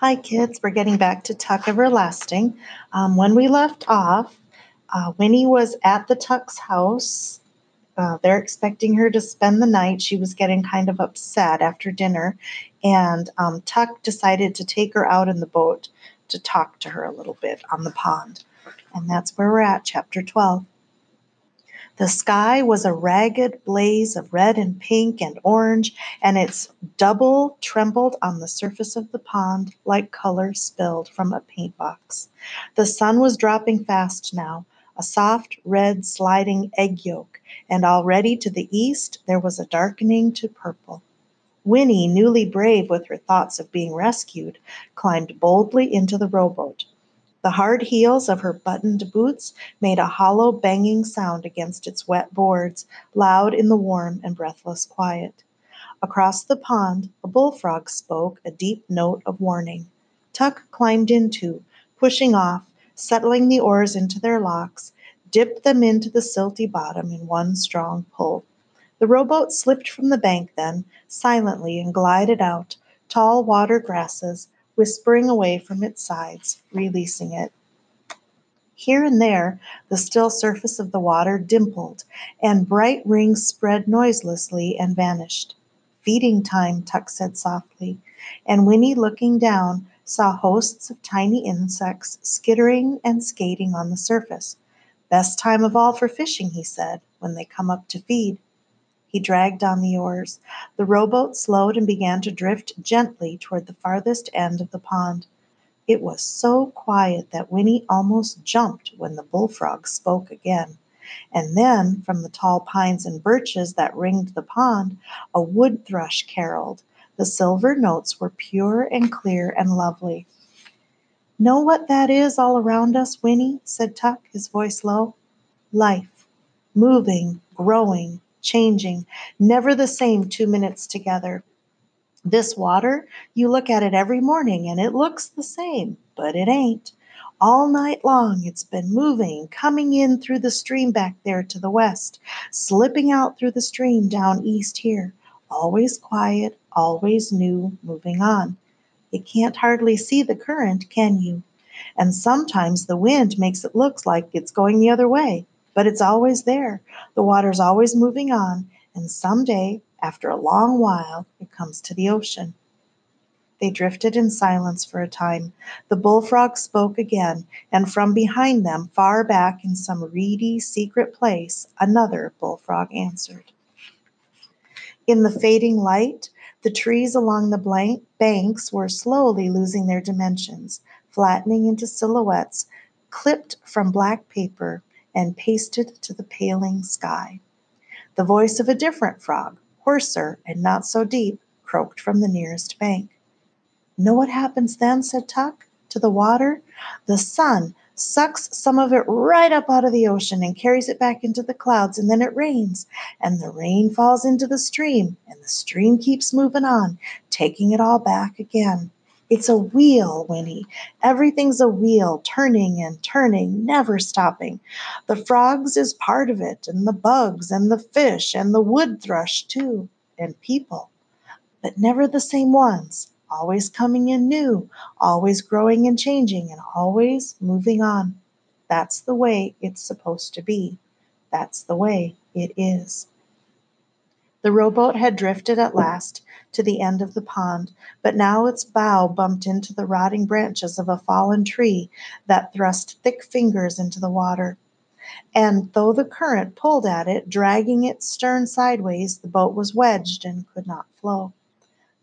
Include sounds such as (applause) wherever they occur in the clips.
Hi, kids. We're getting back to Tuck Everlasting. Um, when we left off, uh, Winnie was at the Tuck's house. Uh, they're expecting her to spend the night. She was getting kind of upset after dinner, and um, Tuck decided to take her out in the boat to talk to her a little bit on the pond. And that's where we're at, chapter 12. The sky was a ragged blaze of red and pink and orange, and its double trembled on the surface of the pond like color spilled from a paint box. The sun was dropping fast now, a soft red sliding egg yolk, and already to the east there was a darkening to purple. Winnie, newly brave with her thoughts of being rescued, climbed boldly into the rowboat. The hard heels of her buttoned boots made a hollow banging sound against its wet boards, loud in the warm and breathless quiet. Across the pond a bullfrog spoke a deep note of warning. Tuck climbed into, pushing off, settling the oars into their locks, dipped them into the silty bottom in one strong pull. The rowboat slipped from the bank then, silently, and glided out, tall water grasses, whispering away from its sides, releasing it. Here and there, the still surface of the water dimpled, and bright rings spread noiselessly and vanished. Feeding time, Tuck said softly, and Winnie, looking down, saw hosts of tiny insects skittering and skating on the surface. Best time of all for fishing, he said, when they come up to feed. He dragged on the oars. The rowboat slowed and began to drift gently toward the farthest end of the pond. It was so quiet that Winnie almost jumped when the bullfrog spoke again. And then, from the tall pines and birches that ringed the pond, a wood thrush caroled. The silver notes were pure and clear and lovely. Know what that is all around us, Winnie? said Tuck, his voice low. Life. Moving, growing, changing, never the same two minutes together. This water, you look at it every morning and it looks the same, but it ain't. All night long it's been moving, coming in through the stream back there to the west, slipping out through the stream down east here. Always quiet, always new, moving on. You can't hardly see the current, can you? And sometimes the wind makes it look like it's going the other way but it's always there. The water's always moving on, and some day, after a long while, it comes to the ocean. They drifted in silence for a time. The bullfrog spoke again, and from behind them, far back in some reedy, secret place, another bullfrog answered. In the fading light, the trees along the banks were slowly losing their dimensions, flattening into silhouettes clipped from black paper and pasted to the paling sky. The voice of a different frog, hoarser and not so deep, croaked from the nearest bank. Know what happens then? said Tuck. To the water? The sun sucks some of it right up out of the ocean and carries it back into the clouds, and then it rains, and the rain falls into the stream, and the stream keeps moving on, taking it all back again. It's a wheel, Winnie. Everything's a wheel, turning and turning, never stopping. The frogs is part of it, and the bugs, and the fish, and the wood thrush, too, and people. But never the same ones, always coming in new, always growing and changing, and always moving on. That's the way it's supposed to be. That's the way it is. The rowboat had drifted at last to the end of the pond, but now its bow bumped into the rotting branches of a fallen tree that thrust thick fingers into the water. And though the current pulled at it, dragging its stern sideways, the boat was wedged and could not flow.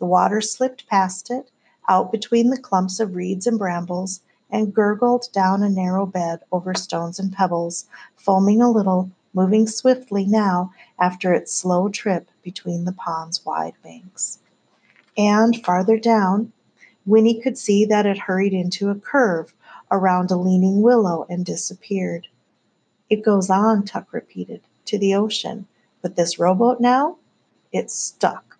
The water slipped past it, out between the clumps of reeds and brambles, and gurgled down a narrow bed over stones and pebbles, foaming a little, moving swiftly now after its slow trip between the pond's wide banks. And farther down, Winnie could see that it hurried into a curve around a leaning willow and disappeared. It goes on, Tuck repeated, to the ocean. But this rowboat now? It's stuck.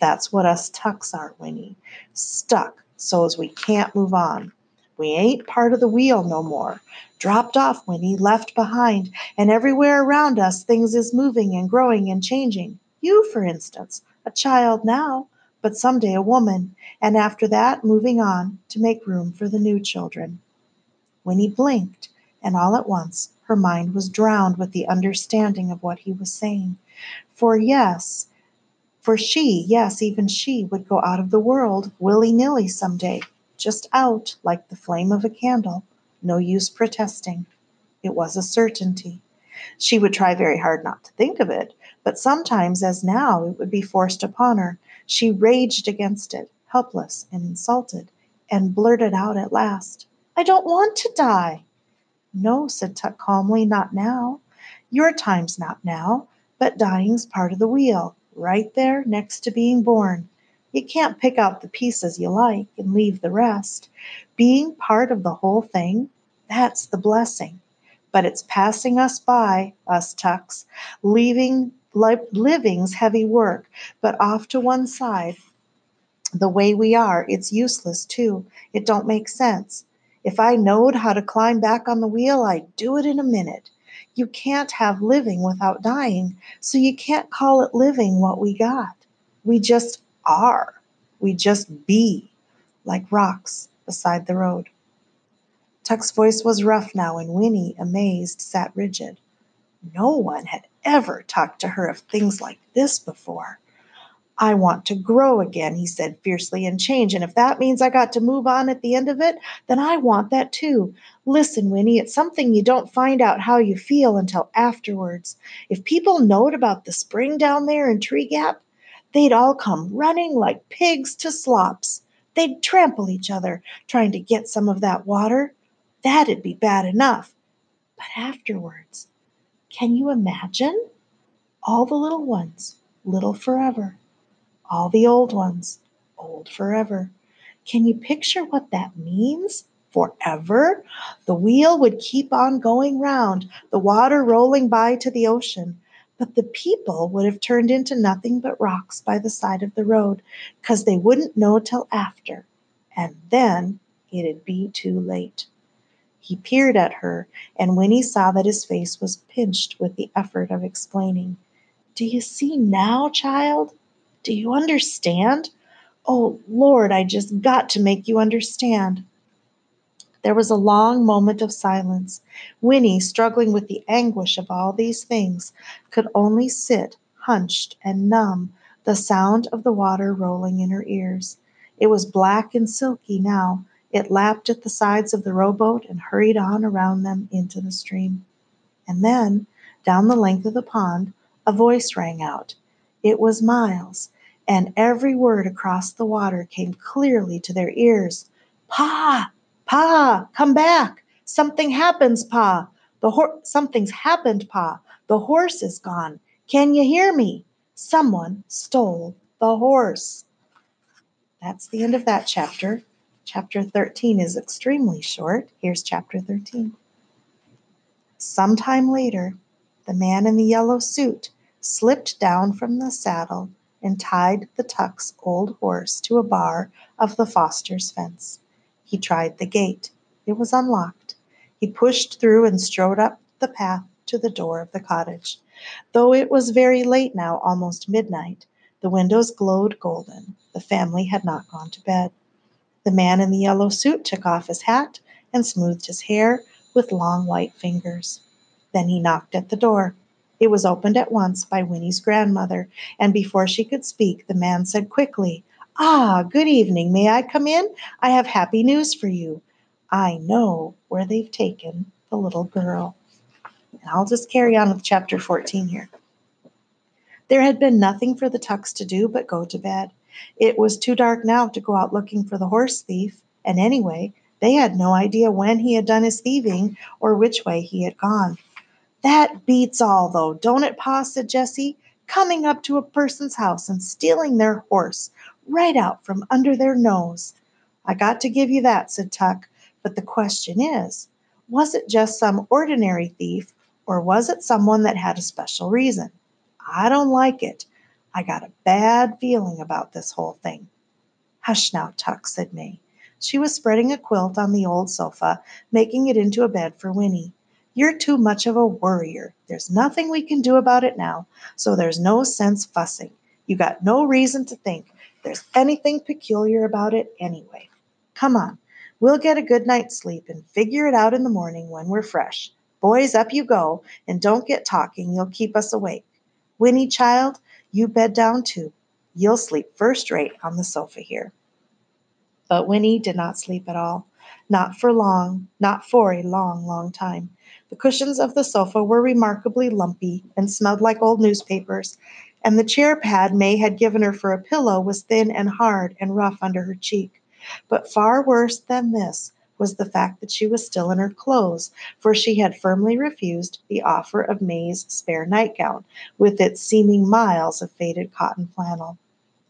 That's what us Tucks are, Winnie. Stuck so as we can't move on. We ain't part of the wheel no more. Dropped off, when he left behind, and everywhere around us things is moving and growing and changing. You, for instance, a child now, but someday a woman, and after that moving on to make room for the new children. Winnie blinked, and all at once her mind was drowned with the understanding of what he was saying. For yes, for she, yes, even she, would go out of the world willy nilly some day, just out like the flame of a candle, no use protesting. It was a certainty. She would try very hard not to think of it, but sometimes, as now, it would be forced upon her. She raged against it, helpless and insulted, and blurted out at last, I don't want to die. No, said Tuck calmly, not now. Your time's not now, but dying's part of the wheel right there next to being born. You can't pick out the pieces you like and leave the rest. Being part of the whole thing, that's the blessing. But it's passing us by, us tucks, leaving living's heavy work, but off to one side. The way we are, it's useless too. It don't make sense. If I knowed how to climb back on the wheel, I'd do it in a minute. You can't have living without dying, so you can't call it living what we got. We just are. We just be, like rocks beside the road. Tuck's voice was rough now, and Winnie, amazed, sat rigid. No one had ever talked to her of things like this before. I want to grow again, he said fiercely, and change. And if that means I got to move on at the end of it, then I want that too. Listen, Winnie, it's something you don't find out how you feel until afterwards. If people knowed about the spring down there in Treegap, they'd all come running like pigs to slops. They'd trample each other, trying to get some of that water. That'd be bad enough. But afterwards, can you imagine? All the little ones, little forever all the old ones, old forever. Can you picture what that means? Forever? The wheel would keep on going round, the water rolling by to the ocean. But the people would have turned into nothing but rocks by the side of the road, 'cause they wouldn't know till after. And then it'd be too late. He peered at her, and when he saw that his face was pinched with the effort of explaining. Do you see now, child? Do you understand? Oh, Lord, I just got to make you understand. There was a long moment of silence. Winnie, struggling with the anguish of all these things, could only sit hunched and numb, the sound of the water rolling in her ears. It was black and silky now. It lapped at the sides of the rowboat and hurried on around them into the stream. And then, down the length of the pond, a voice rang out. It was Miles, and every word across the water came clearly to their ears. Pa! Pa! Come back! Something happens, Pa! The hor- something's happened, Pa! The horse is gone. Can you hear me? Someone stole the horse. That's the end of that chapter. Chapter 13 is extremely short. Here's chapter 13. Sometime later, the man in the yellow suit slipped down from the saddle and tied the Tuck's old horse to a bar of the Foster's fence. He tried the gate. It was unlocked. He pushed through and strode up the path to the door of the cottage. Though it was very late now, almost midnight, the windows glowed golden. The family had not gone to bed. The man in the yellow suit took off his hat and smoothed his hair with long white fingers. Then he knocked at the door. It was opened at once by Winnie's grandmother, and before she could speak, the man said quickly, Ah, good evening. May I come in? I have happy news for you. I know where they've taken the little girl. And I'll just carry on with chapter 14 here. There had been nothing for the Tucks to do but go to bed. It was too dark now to go out looking for the horse thief, and anyway, they had no idea when he had done his thieving or which way he had gone. That beats all, though, don't it, Pa? said Jesse. Coming up to a person's house and stealing their horse right out from under their nose. I got to give you that, said Tuck. But the question is was it just some ordinary thief, or was it someone that had a special reason? I don't like it. I got a bad feeling about this whole thing. Hush now, Tuck, said Mae. She was spreading a quilt on the old sofa, making it into a bed for Winnie. You're too much of a worrier. There's nothing we can do about it now, so there's no sense fussing. You got no reason to think. There's anything peculiar about it anyway. Come on, we'll get a good night's sleep and figure it out in the morning when we're fresh. Boys, up you go, and don't get talking, you'll keep us awake. Winnie, child, you bed down too. You'll sleep first rate on the sofa here. But Winnie did not sleep at all. Not for long, not for a long, long time. The cushions of the sofa were remarkably lumpy and smelled like old newspapers, and the chair pad Mae had given her for a pillow was thin and hard and rough under her cheek. But far worse than this was the fact that she was still in her clothes, for she had firmly refused the offer of Mae's spare nightgown, with its seeming miles of faded cotton flannel.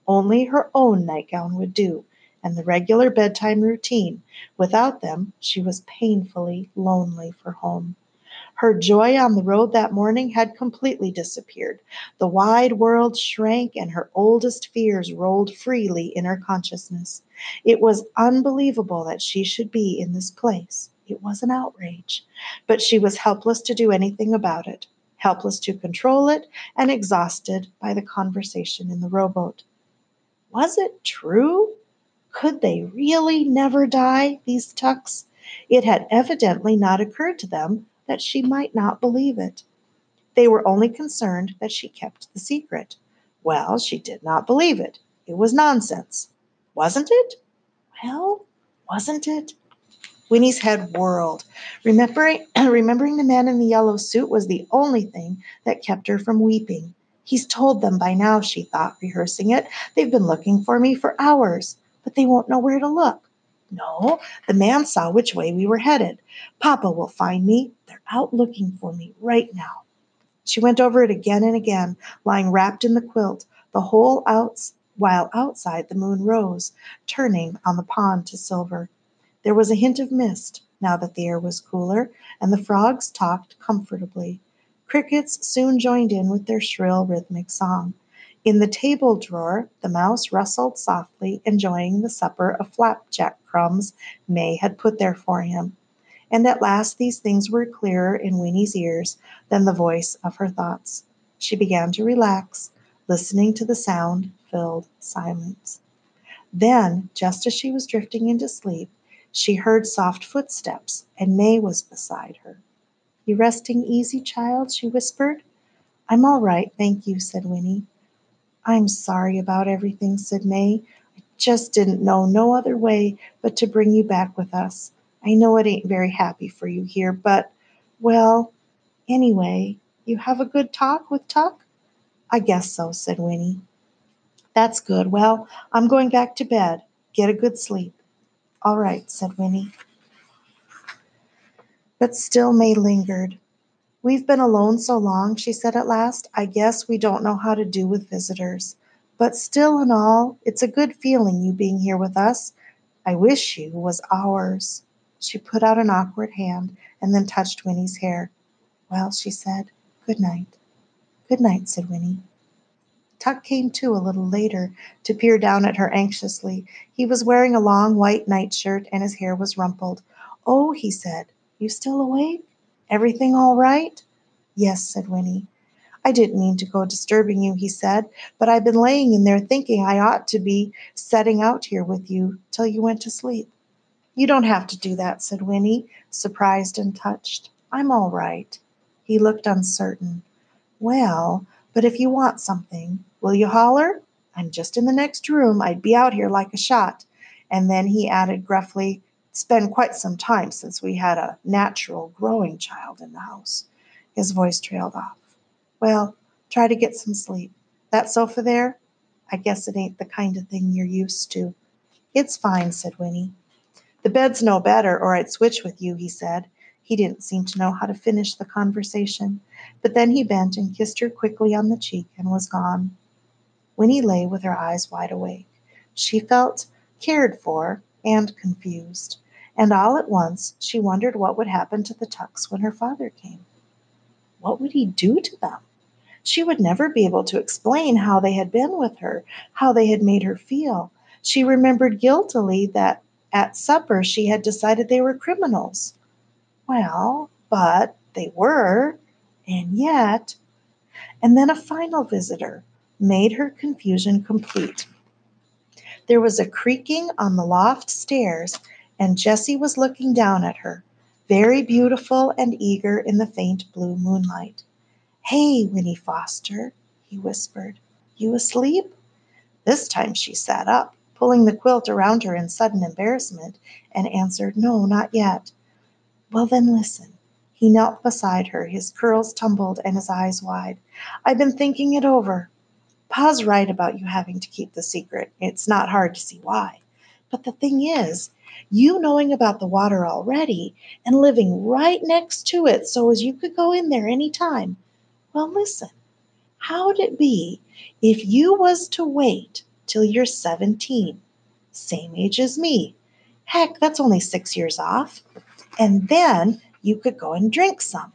Only her own nightgown would do, and the regular bedtime routine. Without them, she was painfully lonely for home. Her joy on the road that morning had completely disappeared. The wide world shrank and her oldest fears rolled freely in her consciousness. It was unbelievable that she should be in this place. It was an outrage. But she was helpless to do anything about it, helpless to control it, and exhausted by the conversation in the rowboat. Was it true? Could they really never die, these tucks? It had evidently not occurred to them that she might not believe it. They were only concerned that she kept the secret. Well, she did not believe it. It was nonsense. Wasn't it? Well, wasn't it? Winnie's head whirled. Remembering, (clears throat) remembering the man in the yellow suit was the only thing that kept her from weeping. He's told them by now, she thought, rehearsing it. They've been looking for me for hours, but they won't know where to look. No, the man saw which way we were headed. Papa will find me. They're out looking for me right now. She went over it again and again, lying wrapped in the quilt, the whole outs while outside the moon rose, turning on the pond to silver. There was a hint of mist, now that the air was cooler, and the frogs talked comfortably. Crickets soon joined in with their shrill rhythmic song. In the table drawer the mouse rustled softly, enjoying the supper of flapjack crumbs Mae had put there for him. And at last these things were clearer in Winnie's ears than the voice of her thoughts. She began to relax, listening to the sound filled silence. Then, just as she was drifting into sleep, she heard soft footsteps, and Mae was beside her. You resting easy, child? she whispered. I'm all right, thank you, said Winnie. I'm sorry about everything, said Mae. I just didn't know no other way but to bring you back with us. I know it ain't very happy for you here, but, well, anyway, you have a good talk with Tuck? I guess so, said Winnie. That's good. Well, I'm going back to bed. Get a good sleep. All right, said Winnie. But still Mae lingered. We've been alone so long, she said at last, I guess we don't know how to do with visitors. But still and all, it's a good feeling you being here with us. I wish you was ours. She put out an awkward hand and then touched Winnie's hair. Well, she said, good night. Good night, said Winnie. Tuck came to a little later to peer down at her anxiously. He was wearing a long white nightshirt and his hair was rumpled. Oh, he said, you still awake? Everything all right? Yes, said Winnie. I didn't mean to go disturbing you, he said, but I've been laying in there thinking I ought to be setting out here with you till you went to sleep. You don't have to do that, said Winnie, surprised and touched. I'm all right. He looked uncertain. Well, but if you want something, will you holler? I'm just in the next room. I'd be out here like a shot. And then he added gruffly, it's been quite some time since we had a natural growing child in the house. His voice trailed off. Well, try to get some sleep. That sofa there? I guess it ain't the kind of thing you're used to. It's fine, said Winnie. The bed's no better, or I'd switch with you, he said. He didn't seem to know how to finish the conversation, but then he bent and kissed her quickly on the cheek and was gone. Winnie lay with her eyes wide awake. She felt cared for and confused, and all at once she wondered what would happen to the Tucks when her father came. What would he do to them? She would never be able to explain how they had been with her, how they had made her feel. She remembered guiltily that at supper she had decided they were criminals. Well, but they were, and yet. And then a final visitor made her confusion complete. There was a creaking on the loft stairs, and Jesse was looking down at her, very beautiful and eager in the faint blue moonlight. Hey, Winnie Foster, he whispered. You asleep? This time she sat up, pulling the quilt around her in sudden embarrassment, and answered, No, not yet. Well, then listen. He knelt beside her, his curls tumbled and his eyes wide. I've been thinking it over. Pa's right about you having to keep the secret. It's not hard to see why. But the thing is, you knowing about the water already and living right next to it so as you could go in there any time. Well, listen. How'd it be if you was to wait till you're 17, same age as me? Heck, that's only 6 years off. And then you could go and drink some.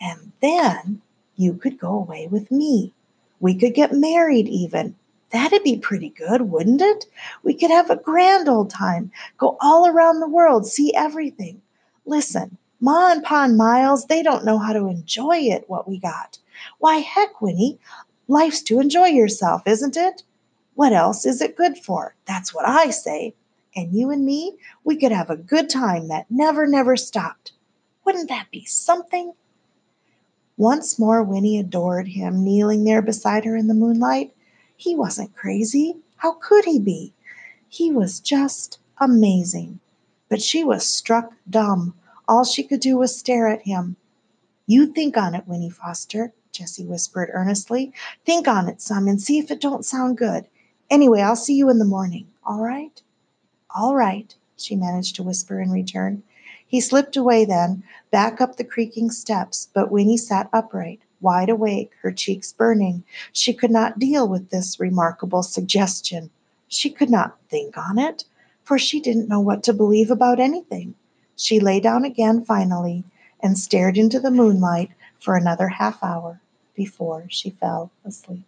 And then you could go away with me. We could get married even. That'd be pretty good, wouldn't it? We could have a grand old time, go all around the world, see everything. Listen, Ma and Pa and Miles, they don't know how to enjoy it, what we got. Why, heck, Winnie, life's to enjoy yourself, isn't it? What else is it good for? That's what I say. And you and me, we could have a good time that never, never stopped. Wouldn't that be something? Once more, Winnie adored him, kneeling there beside her in the moonlight. He wasn't crazy. How could he be? He was just amazing. But she was struck dumb. All she could do was stare at him. You think on it, Winnie Foster, Jesse whispered earnestly. Think on it some and see if it don't sound good. Anyway, I'll see you in the morning. All right? All right, she managed to whisper in return. He slipped away then, back up the creaking steps, but Winnie sat upright, wide awake, her cheeks burning. She could not deal with this remarkable suggestion. She could not think on it, for she didn't know what to believe about anything. She lay down again finally and stared into the moonlight for another half hour before she fell asleep.